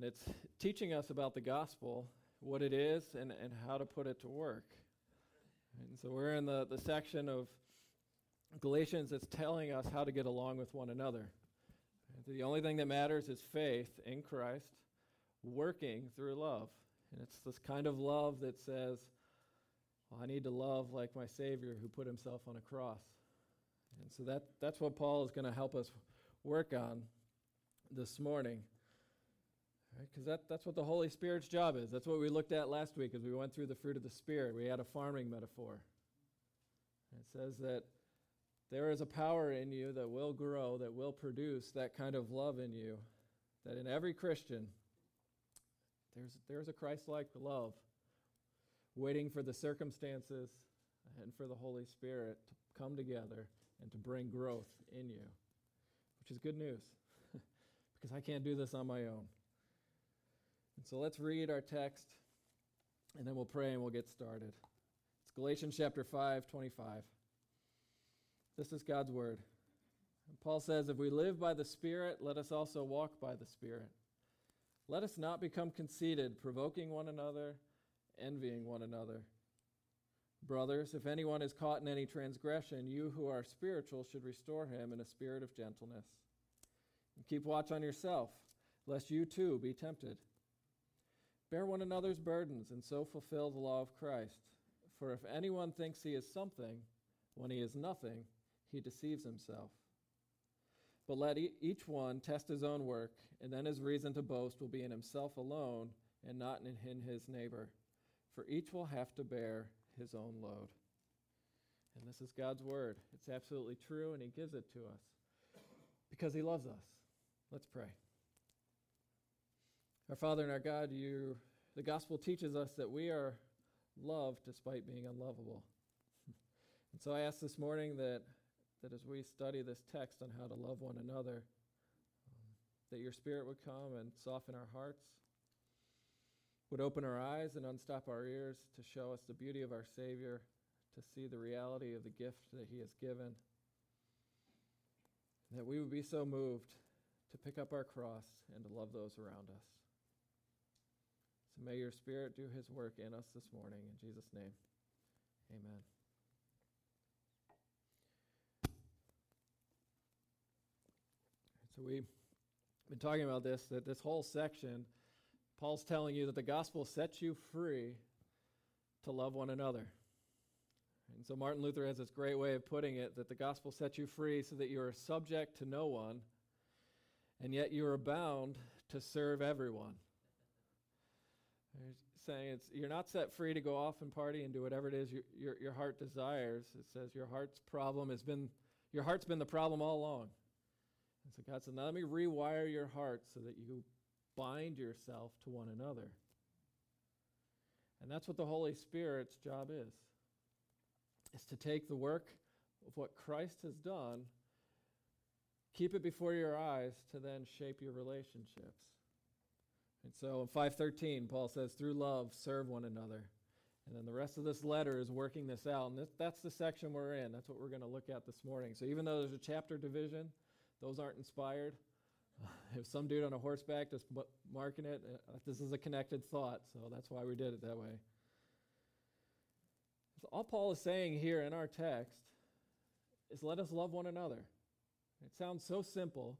And it's teaching us about the gospel, what it is, and, and how to put it to work. And so we're in the, the section of Galatians that's telling us how to get along with one another. The only thing that matters is faith in Christ, working through love. And it's this kind of love that says, well, I need to love like my Savior who put himself on a cross. And so that, that's what Paul is going to help us work on this morning. Because right? that, that's what the Holy Spirit's job is. That's what we looked at last week as we went through the fruit of the Spirit. We had a farming metaphor. It says that there is a power in you that will grow, that will produce that kind of love in you. That in every Christian, there's, there's a Christ like love waiting for the circumstances and for the Holy Spirit to come together and to bring growth in you, which is good news because I can't do this on my own. And so let's read our text and then we'll pray and we'll get started. It's Galatians chapter 5, 25. This is God's word. And Paul says, If we live by the Spirit, let us also walk by the Spirit. Let us not become conceited, provoking one another, envying one another. Brothers, if anyone is caught in any transgression, you who are spiritual should restore him in a spirit of gentleness. And keep watch on yourself, lest you too be tempted. Bear one another's burdens, and so fulfill the law of Christ. For if anyone thinks he is something, when he is nothing, he deceives himself. But let each one test his own work, and then his reason to boast will be in himself alone and not in his neighbor. For each will have to bear his own load. And this is God's word. It's absolutely true, and he gives it to us because he loves us. Let's pray. Our Father and our God, you, the gospel teaches us that we are loved despite being unlovable. and so I ask this morning that that as we study this text on how to love one another, um, that your Spirit would come and soften our hearts, would open our eyes and unstop our ears to show us the beauty of our Savior, to see the reality of the gift that He has given, that we would be so moved to pick up our cross and to love those around us. May your Spirit do His work in us this morning. In Jesus' name, amen. So we've been talking about this, that this whole section, Paul's telling you that the gospel sets you free to love one another. And so Martin Luther has this great way of putting it that the gospel sets you free so that you are subject to no one, and yet you are bound to serve everyone. He's saying it's, you're not set free to go off and party and do whatever it is your, your, your heart desires. It says your heart's problem has been, your heart's been the problem all along. And so God said, now let me rewire your heart so that you bind yourself to one another. And that's what the Holy Spirit's job is. Is to take the work of what Christ has done, keep it before your eyes to then shape your relationships. And so in 513, Paul says, through love, serve one another. And then the rest of this letter is working this out. And this, that's the section we're in. That's what we're going to look at this morning. So even though there's a chapter division, those aren't inspired. if some dude on a horseback just marking it, uh, this is a connected thought, so that's why we did it that way. So all Paul is saying here in our text is let us love one another. It sounds so simple,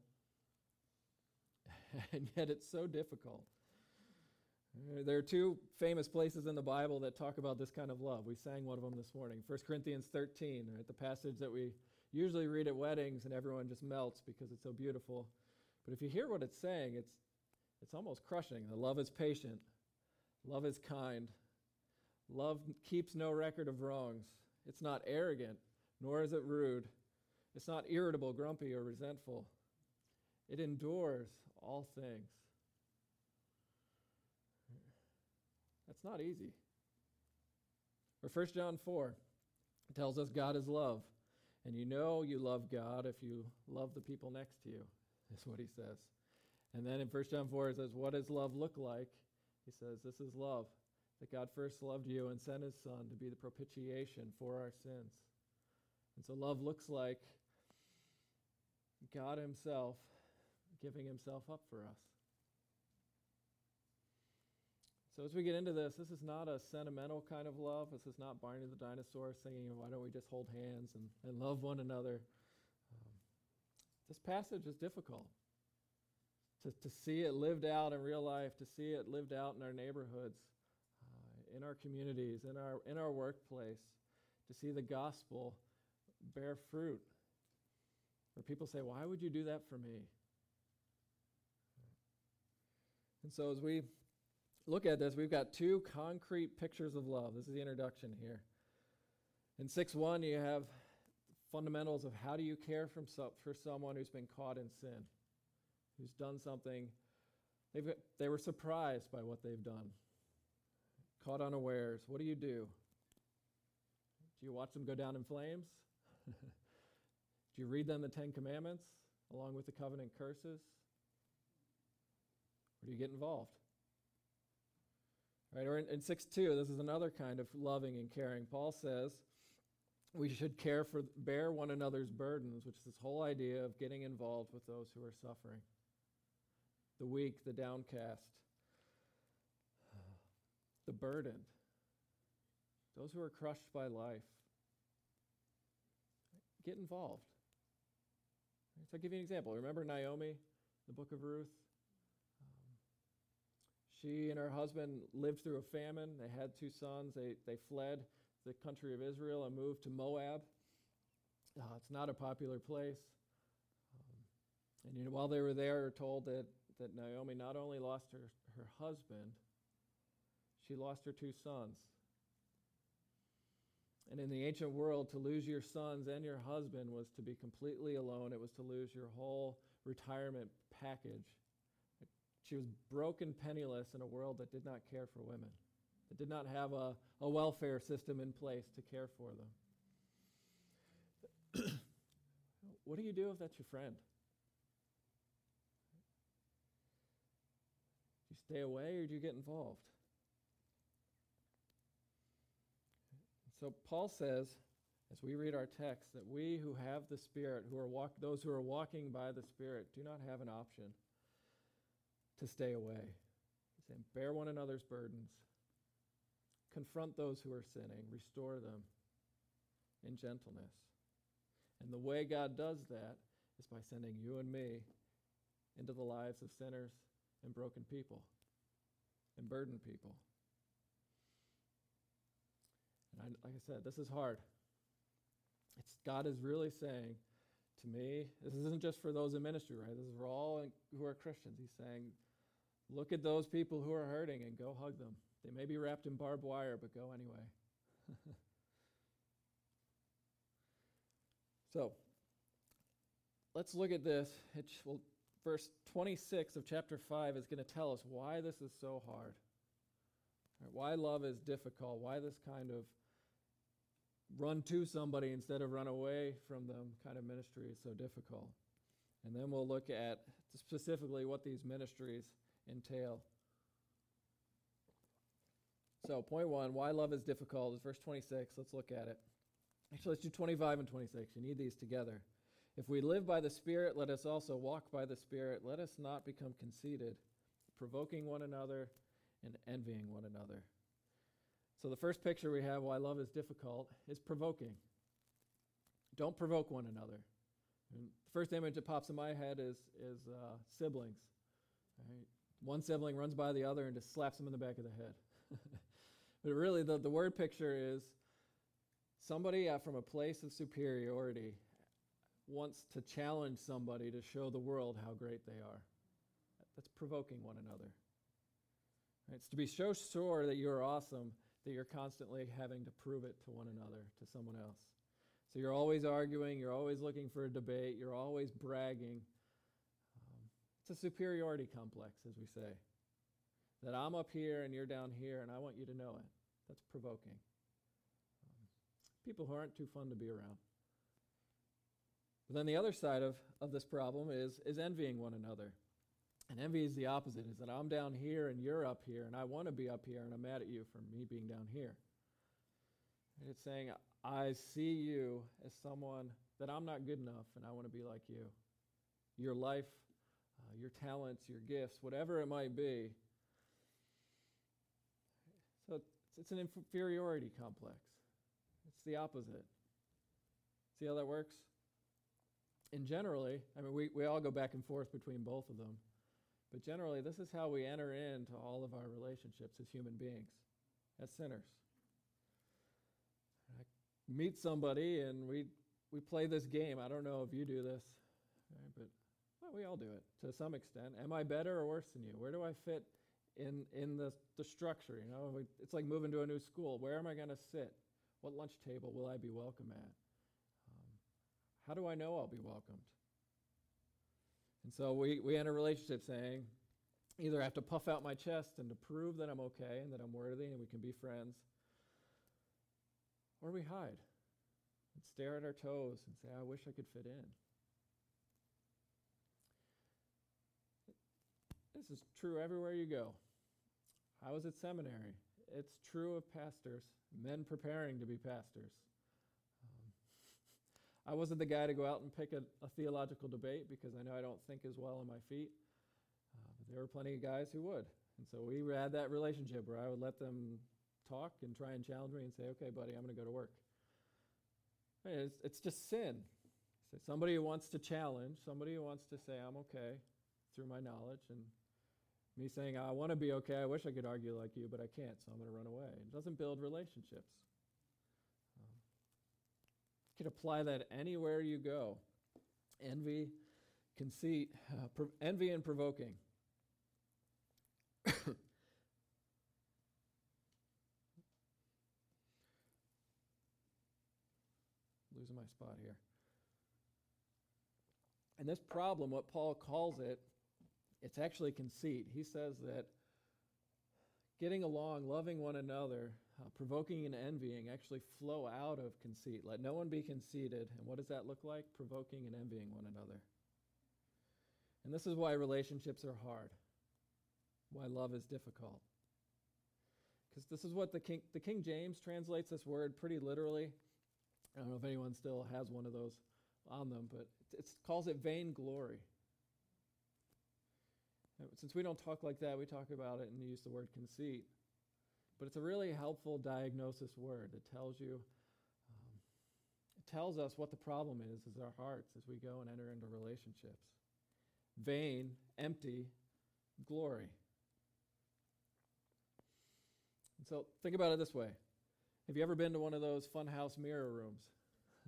and yet it's so difficult. There are two famous places in the Bible that talk about this kind of love. We sang one of them this morning 1 Corinthians 13, right, the passage that we usually read at weddings and everyone just melts because it's so beautiful. But if you hear what it's saying, it's, it's almost crushing. The love is patient, love is kind, love keeps no record of wrongs. It's not arrogant, nor is it rude. It's not irritable, grumpy, or resentful. It endures all things. That's not easy. Or 1 John 4 tells us God is love. And you know you love God if you love the people next to you, is what he says. And then in 1 John 4, it says, What does love look like? He says, This is love, that God first loved you and sent his Son to be the propitiation for our sins. And so love looks like God himself giving himself up for us. So as we get into this, this is not a sentimental kind of love. This is not Barney the dinosaur singing, why don't we just hold hands and, and love one another. Um, this passage is difficult. To, to see it lived out in real life, to see it lived out in our neighborhoods, uh, in our communities, in our, in our workplace, to see the gospel bear fruit. Where people say, Why would you do that for me? And so as we look at this, we've got two concrete pictures of love. This is the introduction here. In 6 1, you have fundamentals of how do you care so, for someone who's been caught in sin, who's done something. They've, they were surprised by what they've done, caught unawares. What do you do? Do you watch them go down in flames? do you read them the Ten Commandments along with the covenant curses? Or do you get involved? Right, or in, in 6 2, this is another kind of loving and caring. Paul says we should care for, bear one another's burdens, which is this whole idea of getting involved with those who are suffering the weak, the downcast, the burdened, those who are crushed by life. Get involved. So I'll give you an example. Remember Naomi, the book of Ruth? She and her husband lived through a famine. They had two sons. They, they fled the country of Israel and moved to Moab. Uh, it's not a popular place. Um, and you know, while they were there, we're told that, that Naomi not only lost her, her husband, she lost her two sons. And in the ancient world, to lose your sons and your husband was to be completely alone. It was to lose your whole retirement package. She was broken, penniless in a world that did not care for women, that did not have a, a welfare system in place to care for them. what do you do if that's your friend? Do you stay away or do you get involved? So Paul says, as we read our text, that we who have the Spirit, who are walk, those who are walking by the Spirit, do not have an option to stay away. He's saying, bear one another's burdens, confront those who are sinning, restore them in gentleness. And the way God does that is by sending you and me into the lives of sinners and broken people and burdened people. And I, like I said, this is hard. It's God is really saying to me, this isn't just for those in ministry, right? This is for all who are Christians. He's saying, Look at those people who are hurting and go hug them. They may be wrapped in barbed wire, but go anyway. so, let's look at this. Well, verse 26 of chapter 5 is going to tell us why this is so hard. Right, why love is difficult. Why this kind of run to somebody instead of run away from them kind of ministry is so difficult. And then we'll look at specifically what these ministries entail. So, point one, why love is difficult is verse 26. Let's look at it. Actually, let's do 25 and 26. You need these together. If we live by the Spirit, let us also walk by the Spirit. Let us not become conceited, provoking one another and envying one another. So, the first picture we have why love is difficult is provoking. Don't provoke one another. And the first image that pops in my head is, is uh, siblings. Right? One sibling runs by the other and just slaps them in the back of the head. but really, the, the word picture is somebody uh, from a place of superiority wants to challenge somebody to show the world how great they are. That's provoking one another. Right? It's to be so sure that you're awesome that you're constantly having to prove it to one another, to someone else. So you're always arguing, you're always looking for a debate, you're always bragging it's a superiority complex, as we say. That I'm up here and you're down here, and I want you to know it. That's provoking. Um, people who aren't too fun to be around. But then the other side of, of this problem is, is envying one another. And envy is the opposite, is that I'm down here and you're up here, and I want to be up here, and I'm mad at you for me being down here. And it's saying, I see you as someone that I'm not good enough, and I want to be like you. Your life your talents, your gifts, whatever it might be. So it's, it's an inferiority complex. It's the opposite. See how that works? And generally, I mean, we, we all go back and forth between both of them. But generally, this is how we enter into all of our relationships as human beings, as sinners. I meet somebody and we, we play this game. I don't know if you do this, right, but well, we all do it to some extent. Am I better or worse than you? Where do I fit in, in the, the structure? You know, it's like moving to a new school. Where am I going to sit? What lunch table will I be welcome at? Um, how do I know I'll be welcomed? And so we, we enter a relationship saying, either I have to puff out my chest and to prove that I'm okay and that I'm worthy and we can be friends, or we hide and stare at our toes and say, I wish I could fit in. This is true everywhere you go. I was at seminary. It's true of pastors, men preparing to be pastors. I wasn't the guy to go out and pick a, a theological debate because I know I don't think as well on my feet. Uh, but there were plenty of guys who would. And so we had that relationship where I would let them talk and try and challenge me and say, okay, buddy, I'm going to go to work. It's, it's just sin. So somebody who wants to challenge, somebody who wants to say, I'm okay through my knowledge, and me saying, I want to be okay, I wish I could argue like you, but I can't, so I'm going to run away. It doesn't build relationships You can apply that anywhere you go. Envy, conceit, uh, envy and provoking. Losing my spot here. And this problem, what Paul calls it, it's actually conceit. He says that getting along, loving one another, uh, provoking and envying actually flow out of conceit. Let no one be conceited. And what does that look like? Provoking and envying one another. And this is why relationships are hard, why love is difficult. Because this is what the King, the King James translates this word pretty literally. I don't know if anyone still has one of those on them, but it calls it vainglory. Since we don't talk like that, we talk about it and use the word conceit. But it's a really helpful diagnosis word. It tells you, um, it tells us what the problem is, is our hearts as we go and enter into relationships. Vain, empty, glory. And so think about it this way. Have you ever been to one of those funhouse mirror rooms?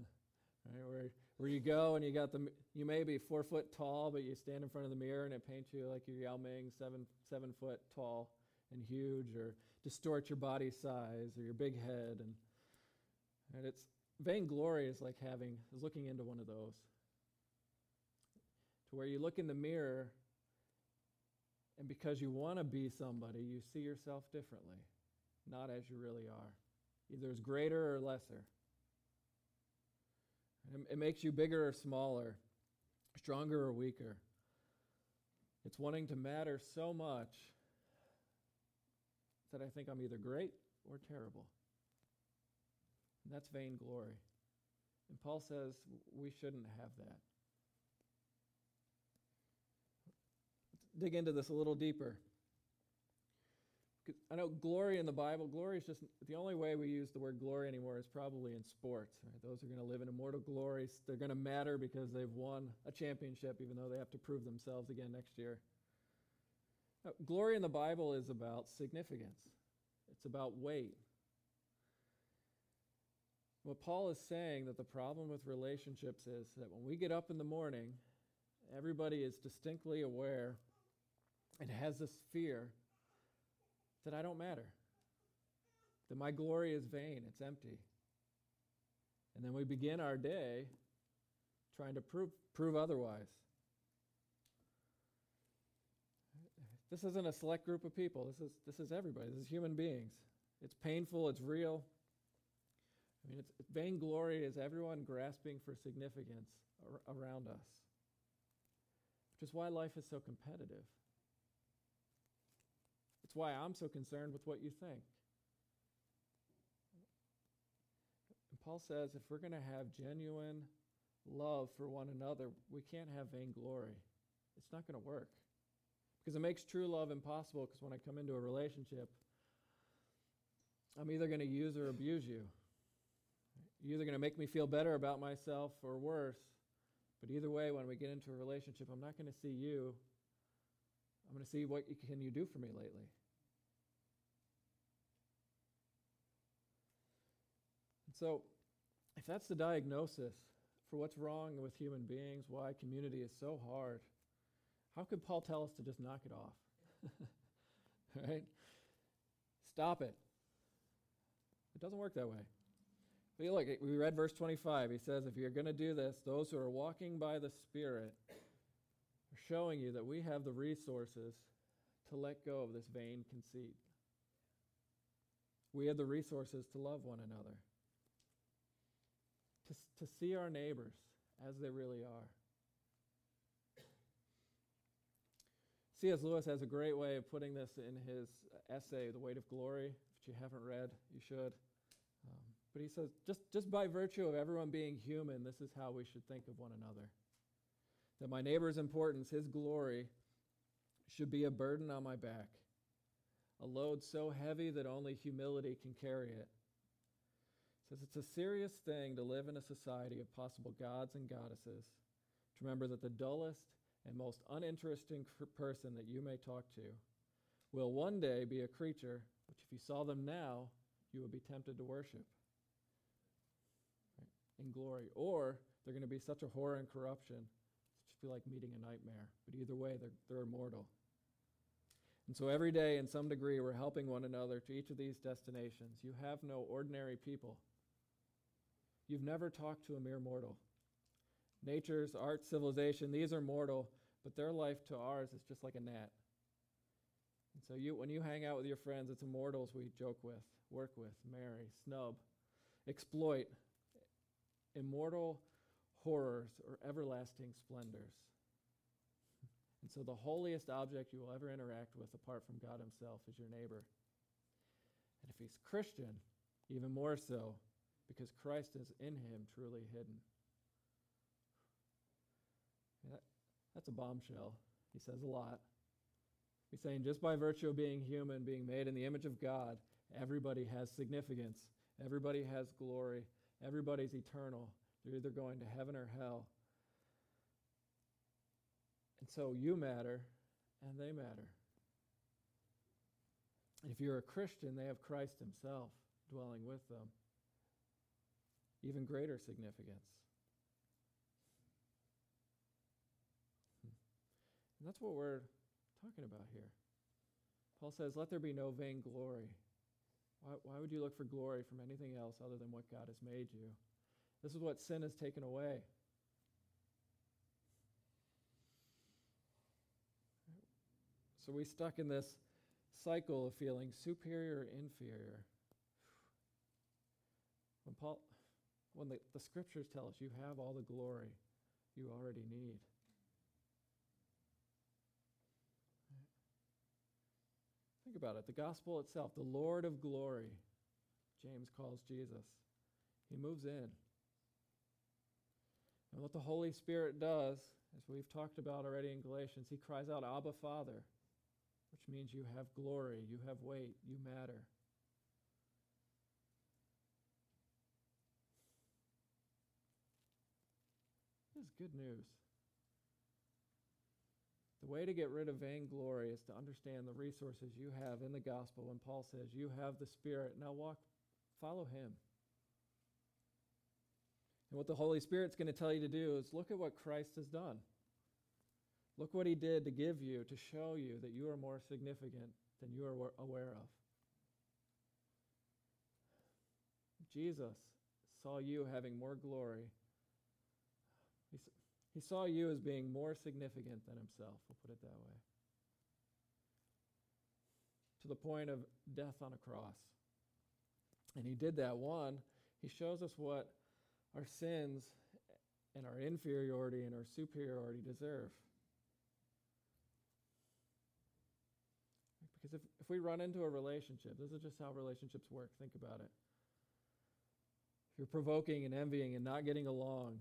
right, where, where you go and you got the you may be four foot tall, but you stand in front of the mirror and it paints you like you're Yao Ming, seven seven foot tall and huge, or distort your body size or your big head. And, and it's vainglory is like having, is looking into one of those. To where you look in the mirror, and because you want to be somebody, you see yourself differently, not as you really are, either as greater or lesser. It makes you bigger or smaller, stronger or weaker. It's wanting to matter so much that I think I'm either great or terrible. And that's vainglory. And Paul says we shouldn't have that. Let's dig into this a little deeper. I know glory in the Bible, glory is just the only way we use the word glory anymore is probably in sports. Right? Those are going to live in immortal glory. They're going to matter because they've won a championship, even though they have to prove themselves again next year. Now, glory in the Bible is about significance, it's about weight. What Paul is saying that the problem with relationships is that when we get up in the morning, everybody is distinctly aware and has this fear that I don't matter, that my glory is vain, it's empty. And then we begin our day trying to prove, prove otherwise. This isn't a select group of people. This is, this is everybody. This is human beings. It's painful, it's real. I mean, it's, vainglory is everyone grasping for significance ar- around us, which is why life is so competitive. It's why I'm so concerned with what you think. And Paul says if we're going to have genuine love for one another, we can't have vainglory. It's not going to work. Because it makes true love impossible because when I come into a relationship, I'm either going to use or abuse you. You're either going to make me feel better about myself or worse. But either way, when we get into a relationship, I'm not going to see you. I'm going to see what can you do for me lately. So, if that's the diagnosis for what's wrong with human beings, why community is so hard, how could Paul tell us to just knock it off? right? Stop it. It doesn't work that way. But look, we read verse 25. He says, If you're going to do this, those who are walking by the Spirit are showing you that we have the resources to let go of this vain conceit. We have the resources to love one another, to, see our neighbors as they really are. C.S. Lewis has a great way of putting this in his essay, The Weight of Glory. If you haven't read, you should. Um, but he says, just, just by virtue of everyone being human, this is how we should think of one another. That my neighbor's importance, his glory, should be a burden on my back, a load so heavy that only humility can carry it. Says it's a serious thing to live in a society of possible gods and goddesses, to remember that the dullest and most uninteresting person that you may talk to will one day be a creature which, if you saw them now, you would be tempted to worship right? in glory. Or they're going to be such a horror and corruption, it just feel like meeting a nightmare. But either way, they're, they're immortal. And so every day, in some degree, we're helping one another to each of these destinations. You have no ordinary people. You've never talked to a mere mortal. Nature's, art, civilization, these are mortal, but their life to ours is just like a gnat. And so you, when you hang out with your friends, it's immortals we joke with, work with, marry, snub, exploit, immortal horrors or everlasting splendors. And so the holiest object you will ever interact with apart from God Himself is your neighbor. And if he's Christian, even more so, because Christ is in him truly hidden. That, that's a bombshell. He says a lot. He's saying just by virtue of being human, being made in the image of God, everybody has significance. Everybody has glory. Everybody's eternal. They're either going to heaven or hell. And so you matter and they matter. If you're a Christian, they have Christ Himself dwelling with them. Even greater significance. Hmm. And that's what we're talking about here. Paul says, Let there be no vain glory. Why, why would you look for glory from anything else other than what God has made you? This is what sin has taken away. So we stuck in this cycle of feeling superior or inferior. When Paul when the, the scriptures tell us you have all the glory you already need. Think about it. The gospel itself, the Lord of glory, James calls Jesus. He moves in. And what the Holy Spirit does, as we've talked about already in Galatians, he cries out, Abba, Father, which means you have glory, you have weight, you matter. Good news. The way to get rid of vainglory is to understand the resources you have in the gospel when Paul says, You have the Spirit. Now walk, follow Him. And what the Holy Spirit's going to tell you to do is look at what Christ has done. Look what He did to give you, to show you that you are more significant than you are aware of. Jesus saw you having more glory he saw you as being more significant than himself, we'll put it that way. To the point of death on a cross. And he did that. One, he shows us what our sins and our inferiority and our superiority deserve. Because if, if we run into a relationship, this is just how relationships work. Think about it. If you're provoking and envying and not getting along,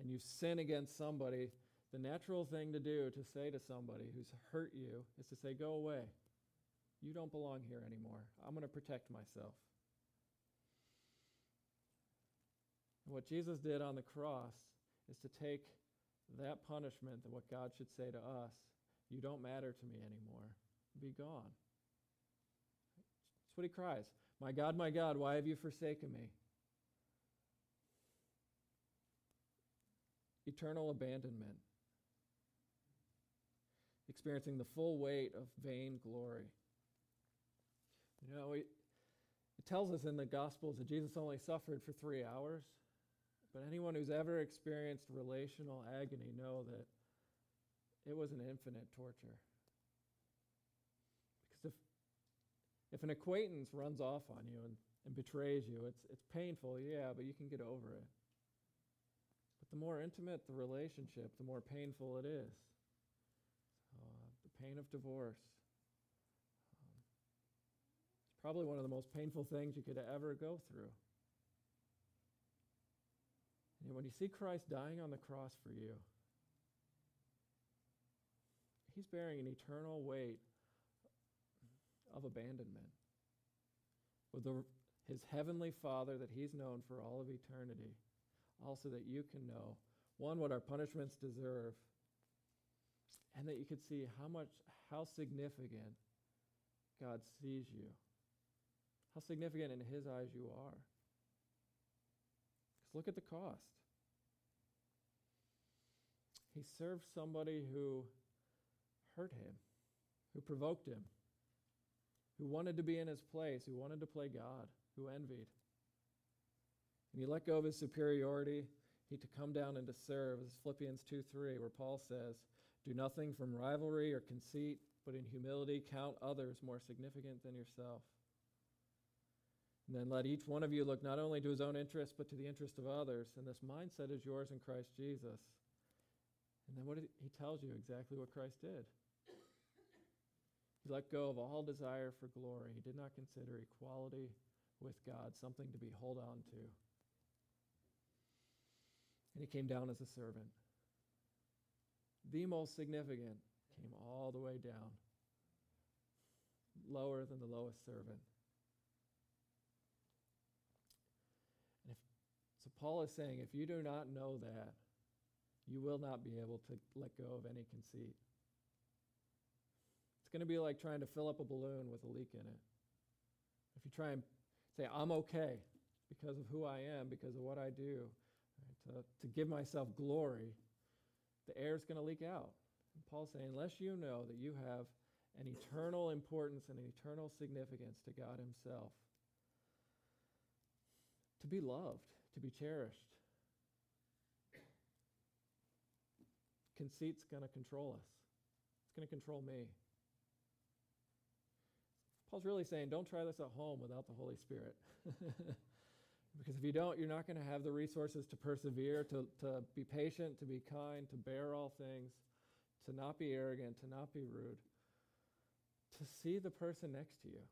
and you sin against somebody, the natural thing to do to say to somebody who's hurt you is to say, Go away. You don't belong here anymore. I'm going to protect myself. And what Jesus did on the cross is to take that punishment, that what God should say to us, you don't matter to me anymore. Be gone. That's what he cries. My God, my God, why have you forsaken me? Eternal abandonment. Experiencing the full weight of vain glory. You know, it, it tells us in the Gospels that Jesus only suffered for three hours. But anyone who's ever experienced relational agony know that it was an infinite torture. Because if, if an acquaintance runs off on you and, and betrays you, it's, it's painful, yeah, but you can get over it. The more intimate the relationship, the more painful it is. Uh, the pain of divorce. Um, it's probably one of the most painful things you could ever go through. And when you see Christ dying on the cross for you, he's bearing an eternal weight of abandonment with the, his heavenly Father that he's known for all of eternity, also that you can know, one, what our punishments deserve, and that you could see how much, how significant God sees you, how significant in his eyes you are. Because look at the cost. He served somebody who hurt him, who provoked him, who wanted to be in his place, who wanted to play God, who envied. And he let go of his superiority, he to come down and to serve. This is Philippians 2 3, where Paul says, Do nothing from rivalry or conceit, but in humility count others more significant than yourself. And then let each one of you look not only to his own interest, but to the interest of others. And this mindset is yours in Christ Jesus. And then what did, he tells you exactly what Christ did. He let go of all desire for glory. He did not consider equality with God something to be held on to. And he came down as a servant. The most significant came all the way down, lower than the lowest servant. And if, so Paul is saying, if you do not know that, you will not be able to let go of any conceit. It's going to be like trying to fill up a balloon with a leak in it. If you try and say, I'm okay because of who I am, because of what I do, to, to give myself glory, the air is going to leak out. And Paul's saying, unless you know that you have an eternal importance and an eternal significance to God Himself, to be loved, to be cherished, conceit's going to control us. It's going to control me. Paul's really saying, don't try this at home without the Holy Spirit. because if you don't, you're not going to have the resources to persevere, to, to be patient, to be kind, to bear all things, to not be arrogant, to not be rude, to see the person next to you.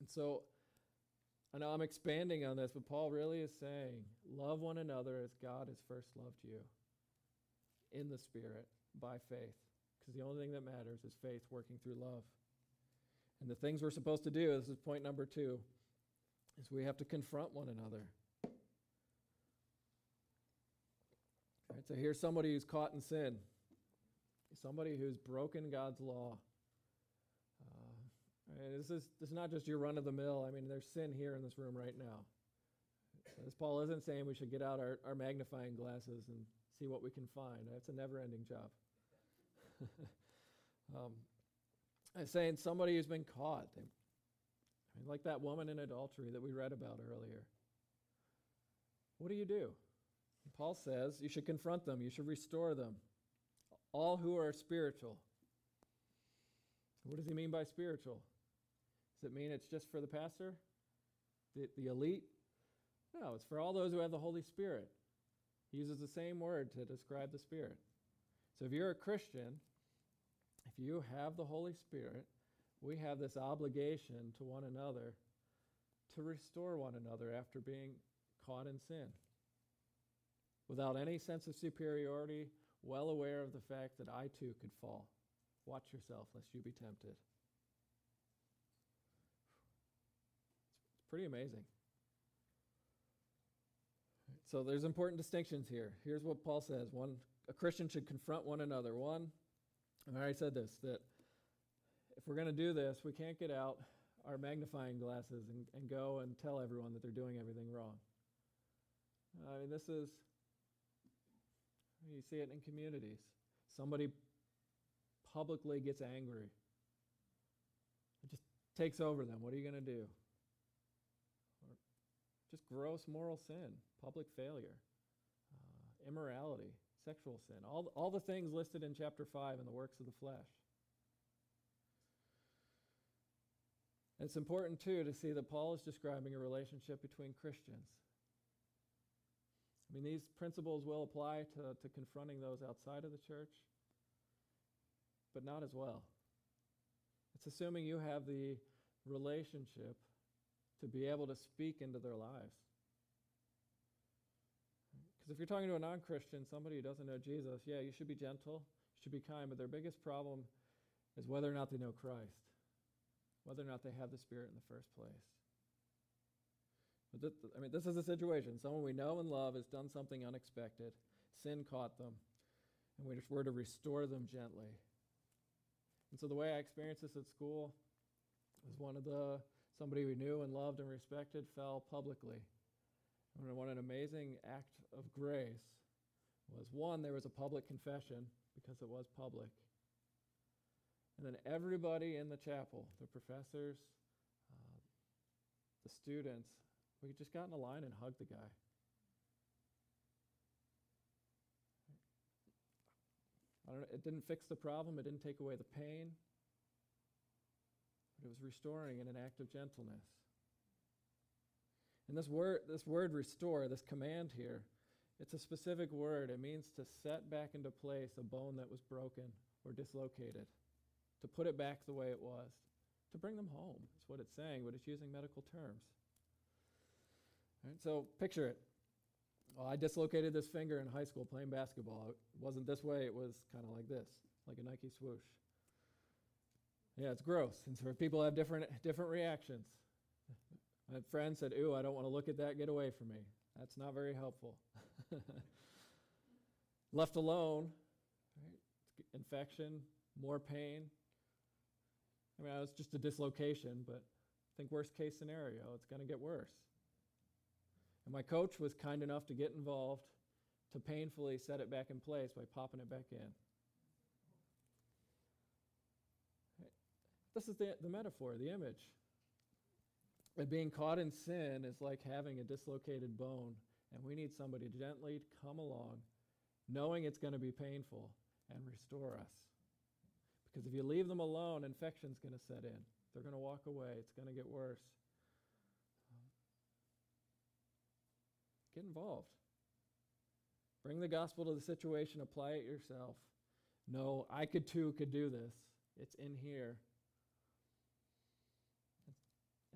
And so I know I'm expanding on this, but Paul really is saying, love one another as God has first loved you in the Spirit by faith. Because the only thing that matters is faith working through love. And the things we're supposed to do, this is point number two, is we have to confront one another. All right, so here's somebody who's caught in sin, somebody who's broken God's law. And this is this is not just your run of the mill. I mean, there's sin here in this room right now. As Paul isn't saying we should get out our, our magnifying glasses and see what we can find. That's a never ending job. um, I'm saying somebody who's been caught. They, I mean, like that woman in adultery that we read about earlier. What do you do? Paul says you should confront them, you should restore them. All who are spiritual. What does he mean by spiritual? Does it mean it's just for the pastor? The, the elite? No, it's for all those who have the Holy Spirit. He uses the same word to describe the Spirit. So if you're a Christian, if you have the Holy Spirit, we have this obligation to one another to restore one another after being caught in sin. Without any sense of superiority, well aware of the fact that I too could fall Watch yourself, lest you be tempted. It's pretty amazing. So there's important distinctions here. Here's what Paul says. One a Christian should confront one another. One, and I already said this, that if we're going to do this, we can't get out our magnifying glasses and, and go and tell everyone that they're doing everything wrong. I mean, this is, you see it in communities. Somebody publicly gets angry, it just takes over them. What are you going to do? Or just gross moral sin, public failure, uh, immorality, sexual sin, all, all the things listed in chapter 5 in the works of the flesh. It's important, too, to see that Paul is describing a relationship between Christians. I mean, these principles will apply to, to confronting those outside of the church, but not as well. It's assuming you have the relationship to be able to speak into their lives. Because if you're talking to a non Christian, somebody who doesn't know Jesus, yeah, you should be gentle, you should be kind, but their biggest problem is whether or not they know Christ whether or not they have the Spirit in the first place. But I mean, this is a situation. Someone we know and love has done something unexpected. Sin caught them, and we just were to restore them gently. And so the way I experienced this at school was one of the somebody we knew and loved and respected fell publicly. What an amazing act of grace was one, there was a public confession because it was public. And then everybody in the chapel, the professors, uh, the students, we just got in a line and hugged the guy. I don't know, it didn't fix the problem, it didn't take away the pain, but it was restoring in an act of gentleness. And this word, this word restore, this command here, it's a specific word. It means to set back into place a bone that was broken or dislocated to put it back the way it was, to bring them home. That's what it's saying, but it's using medical terms. Right, so picture it. Well, I dislocated this finger in high school playing basketball. It wasn't this way, it was kind of like this, like a Nike swoosh. Yeah, it's gross. And so people have different, different reactions. My friend said, Ooh, I don't want to look at that, get away from me. That's not very helpful. Left alone, right? infection, more pain, I mean, it's just a dislocation, but I think worst case scenario, it's going to get worse. And my coach was kind enough to get involved to painfully set it back in place by popping it back in. This is the, the metaphor, the image. And being caught in sin is like having a dislocated bone, and we need somebody to gently come along, knowing it's going to be painful, and restore us. Because if you leave them alone, infection's going to set in. They're going to walk away. It's going to get worse. Get involved. Bring the gospel to the situation, apply it yourself. No, I could too could do this. It's in here.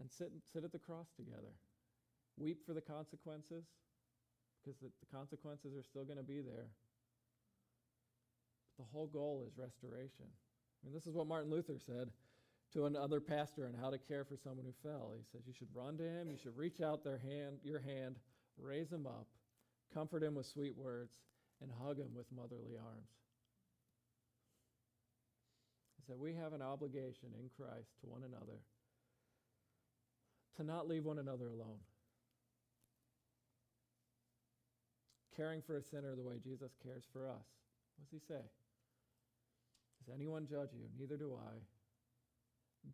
And sit, sit at the cross together. Weep for the consequences, because the, the consequences are still going to be there. But the whole goal is restoration. I mean, this is what Martin Luther said to another pastor on how to care for someone who fell. He says, You should run to him, you should reach out their hand, your hand, raise him up, comfort him with sweet words, and hug him with motherly arms. He said, We have an obligation in Christ to one another to not leave one another alone. Caring for a sinner the way Jesus cares for us. What does he say? Does anyone judge you? Neither do I.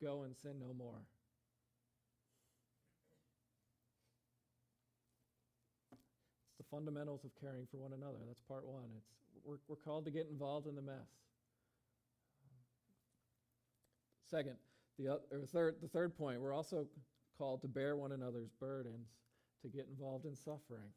Go and sin no more. It's the fundamentals of caring for one another. That's part one. It's, we're, we're called to get involved in the mess. Second, the, third, the third point, we're also called to bear one another's burdens, to get involved in suffering.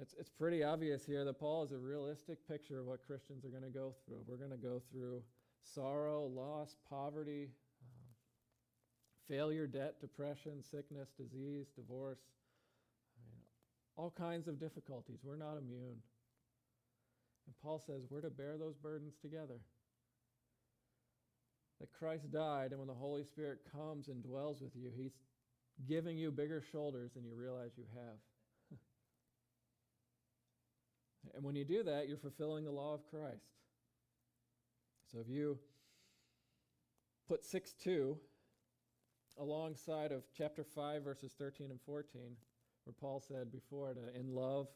It's, it's pretty obvious here that Paul is a realistic picture of what Christians are going to go through. We're going to go through sorrow, loss, poverty, um, failure, debt, depression, sickness, disease, divorce, I mean, all kinds of difficulties. We're not immune. And Paul says we're to bear those burdens together. That Christ died, and when the Holy Spirit comes and dwells with you, He's giving you bigger shoulders than you realize you have. and when you do that, you're fulfilling the law of Christ. So if you put 6 2 alongside of chapter 5, verses 13 and 14, where Paul said before to, in love,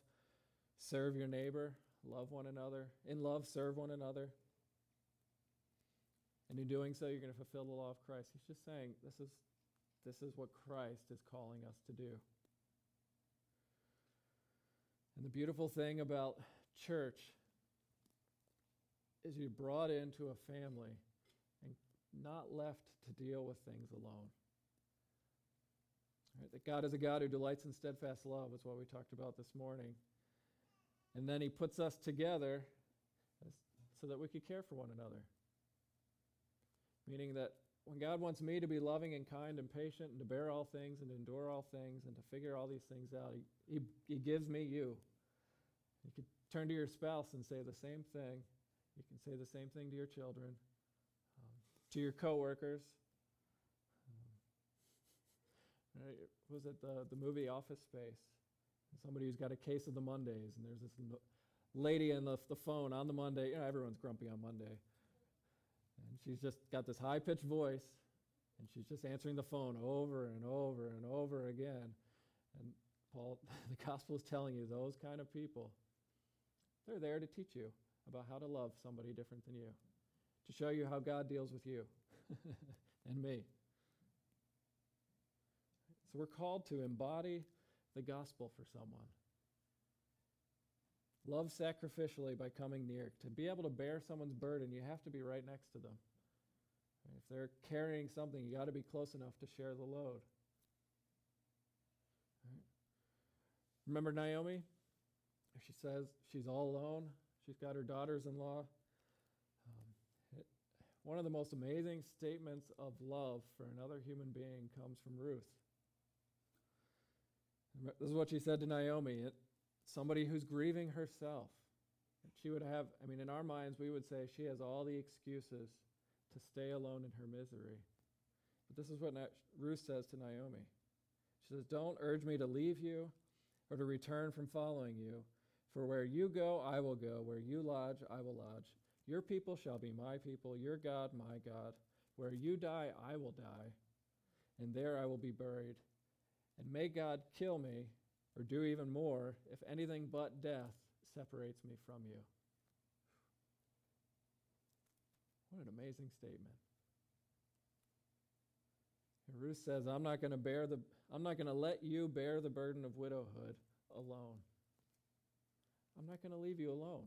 serve your neighbor, love one another. In love, serve one another. And in doing so, you're going to fulfill the law of Christ. He's just saying this is, this is what Christ is calling us to do. And the beautiful thing about church is you're brought into a family and not left to deal with things alone. Right, that God is a God who delights in steadfast love, is what we talked about this morning. And then He puts us together so that we could care for one another. Meaning that when God wants me to be loving and kind and patient and to bear all things and endure all things and to figure all these things out, He, he, he gives me you. You could turn to your spouse and say the same thing. You can say the same thing to your children, um, to your coworkers. Um, right? Was it the, the movie Office Space? Somebody who's got a case of the Mondays, and there's this lady on the, the phone on the Monday. You know, everyone's grumpy on Monday. And she's just got this high pitched voice, and she's just answering the phone over and over and over again. And Paul, the gospel is telling you those kind of people, they're there to teach you about how to love somebody different than you, to show you how God deals with you and me. So we're called to embody the gospel for someone. Love sacrificially by coming near. To be able to bear someone's burden, you have to be right next to them. If they're carrying something, you got to be close enough to share the load. Remember Naomi? She says she's all alone. She's got her daughters in law. Um, one of the most amazing statements of love for another human being comes from Ruth. This is what she said to Naomi it, somebody who's grieving herself. She would have, I mean, in our minds, we would say she has all the excuses to stay alone in her misery. But this is what Ruth says to Naomi. She says, Don't urge me to leave you or to return from following you. For where you go, I will go. Where you lodge, I will lodge. Your people shall be my people, your God, my God. Where you die, I will die, and there I will be buried. And may God kill me, or do even more, if anything but death separates me from you. What an amazing statement. And Ruth says, I'm not going to bear the I'm not going to let you bear the burden of widowhood alone. I'm not going to leave you alone.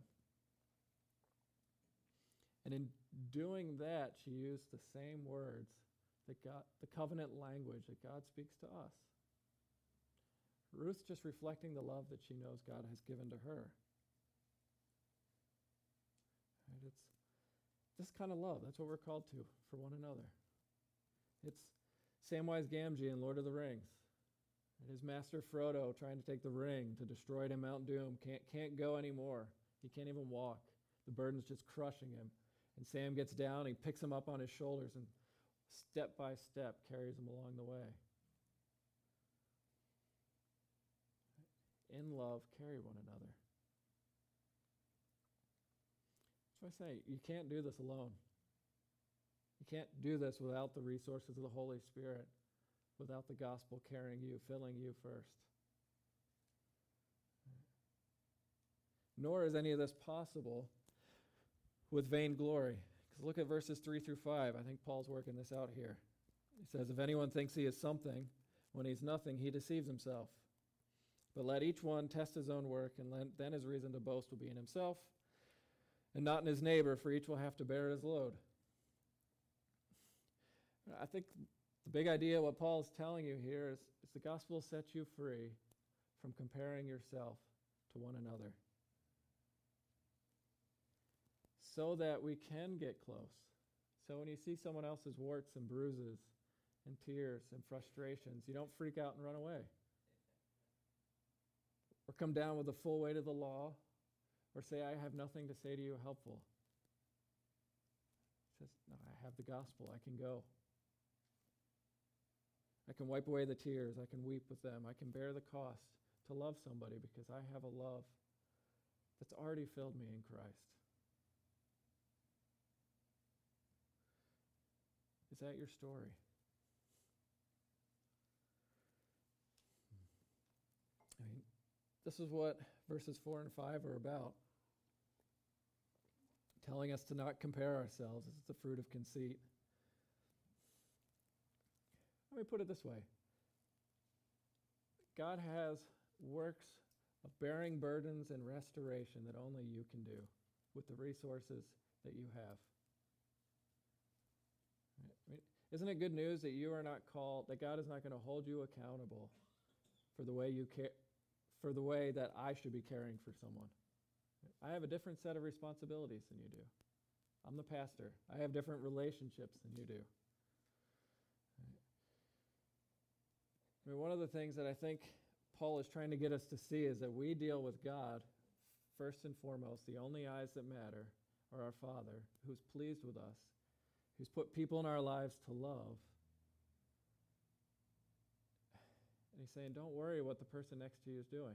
And in doing that, she used the same words that God, the covenant language that God speaks to us. Ruth's just reflecting the love that she knows God has given to her. Right? It's this kind of love. That's what we're called to for one another. It's Samwise Gamgee in Lord of the Rings. And his master Frodo trying to take the ring to destroy it in Mount Doom can't, can't go anymore. He can't even walk. The burden's just crushing him. And Sam gets down, he picks him up on his shoulders and step by step carries him along the way. In love, carry one another. So I say you can't do this alone. You can't do this without the resources of the Holy Spirit without the gospel carrying you, filling you first. Nor is any of this possible with vainglory. Because look at verses 3 through 5. I think Paul's working this out here. He says, If anyone thinks he is something when he's nothing, he deceives himself. But let each one test his own work, and then his reason to boast will be in himself and not in his neighbor, for each will have to bear his load. I think the big idea, what Paul is telling you here, is, is the gospel sets you free from comparing yourself to one another so that we can get close. So when you see someone else's warts and bruises and tears and frustrations, you don't freak out and run away. Or come down with the full weight of the law, or say, I have nothing to say to you helpful. Because now I have the gospel. I can go. I can wipe away the tears. I can weep with them. I can bear the cost to love somebody because I have a love that's already filled me in Christ. Is that your story? I mean, this is what verses 4 and 5 are about. Telling us to not compare ourselves. It's the fruit of conceit. Let me put it this way God has works of bearing burdens and restoration that only you can do with the resources that you have. I mean, isn't it good news that you are not called, that God is not going to hold you accountable for the way you care, for the way that I should be caring for someone? I have a different set of responsibilities than you do. I'm the pastor. I have different relationships than you do. I mean, one of the things that I think Paul is trying to get us to see is that we deal with God first and foremost. The only eyes that matter are our Father, who's pleased with us, who's put people in our lives to love. And he's saying, don't worry what the person next to you is doing.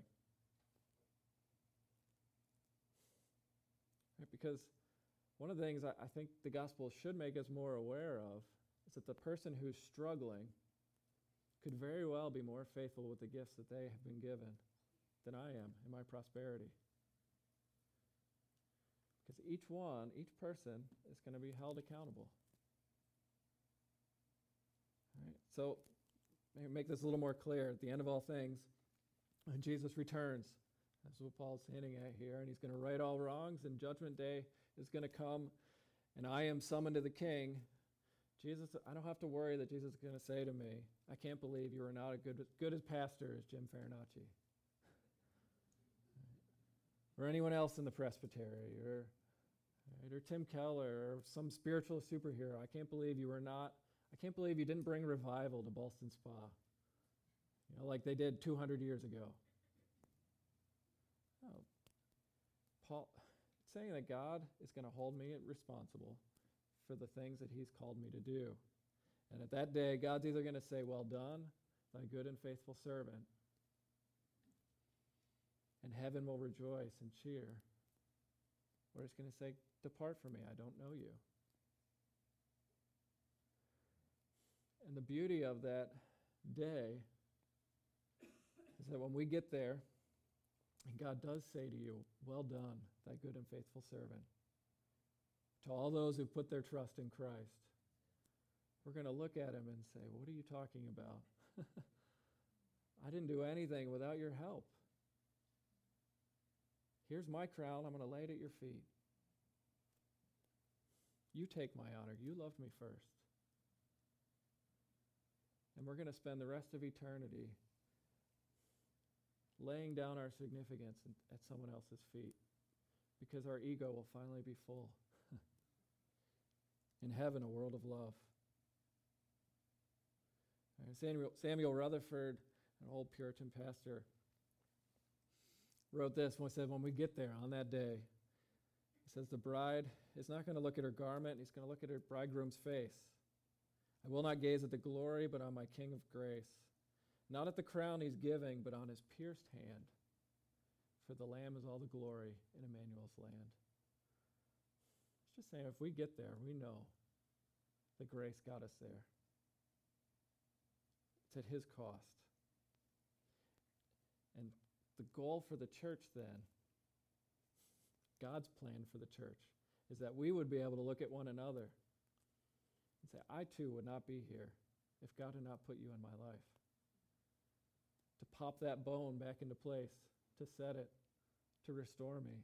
Right? Because one of the things I, I think the gospel should make us more aware of is that the person who's struggling could very well be more faithful with the gifts that they have been given than I am in my prosperity. Because each one, each person is going to be held accountable. All right, so make this a little more clear. At the end of all things, when Jesus returns, that's what Paul's hinting at here, and he's going to right all wrongs, and Judgment Day is going to come, and I am summoned to the King. Jesus, I don't have to worry that Jesus is going to say to me, I can't believe you are not as good, good as pastor as Jim Farinacci. or anyone else in the presbytery, or, or Tim Keller, or some spiritual superhero. I can't believe you are not, I can't believe you didn't bring revival to Ballston Spa, you know, like they did 200 years ago. No. Paul, saying that God is going to hold me responsible for the things that He's called me to do. And at that day, God's either going to say, Well done, thy good and faithful servant. And heaven will rejoice and cheer. Or it's going to say, Depart from me, I don't know you. And the beauty of that day is that when we get there, and God does say to you, Well done, thy good and faithful servant. To all those who put their trust in Christ, we're going to look at him and say, What are you talking about? I didn't do anything without your help. Here's my crown. I'm going to lay it at your feet. You take my honor. You loved me first. And we're going to spend the rest of eternity laying down our significance at someone else's feet because our ego will finally be full. In heaven, a world of love. Samuel, Samuel Rutherford, an old Puritan pastor, wrote this when he said, When we get there on that day, he says, The bride is not going to look at her garment, he's going to look at her bridegroom's face. I will not gaze at the glory, but on my King of grace. Not at the crown he's giving, but on his pierced hand. For the Lamb is all the glory in Emmanuel's land. It's just saying, if we get there, we know that grace got us there. It's at his cost. And the goal for the church then, God's plan for the church, is that we would be able to look at one another and say, I too would not be here if God had not put you in my life. To pop that bone back into place, to set it, to restore me,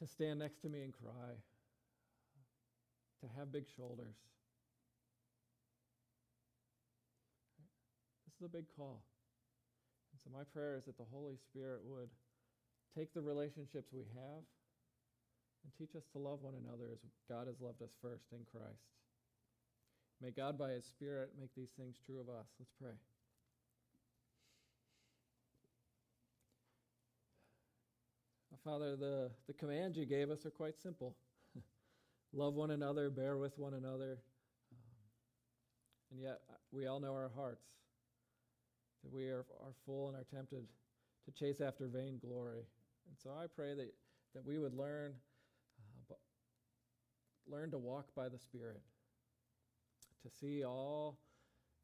to stand next to me and cry, to have big shoulders. This is a big call. And so, my prayer is that the Holy Spirit would take the relationships we have and teach us to love one another as God has loved us first in Christ. May God, by His Spirit, make these things true of us. Let's pray. Father, the, the commands you gave us are quite simple. love one another, bear with one another. Um, and yet, we all know our hearts that we are, are full and are tempted to chase after vain glory. And so I pray that, that we would learn, learn to walk by the Spirit, to see all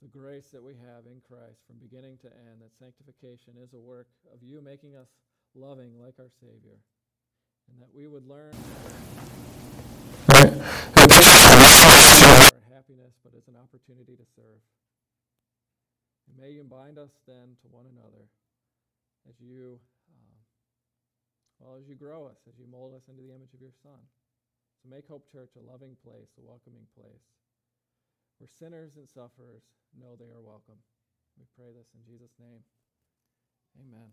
the grace that we have in Christ from beginning to end, that sanctification is a work of you making us loving like our Savior, and that we would learn our happiness, but as an opportunity to serve. And may you bind us then to one another as you, um, well, as you grow us, as you mold us into the image of your Son. So make Hope Church a loving place, a welcoming place, where sinners and sufferers know they are welcome. We pray this in Jesus' name. Amen.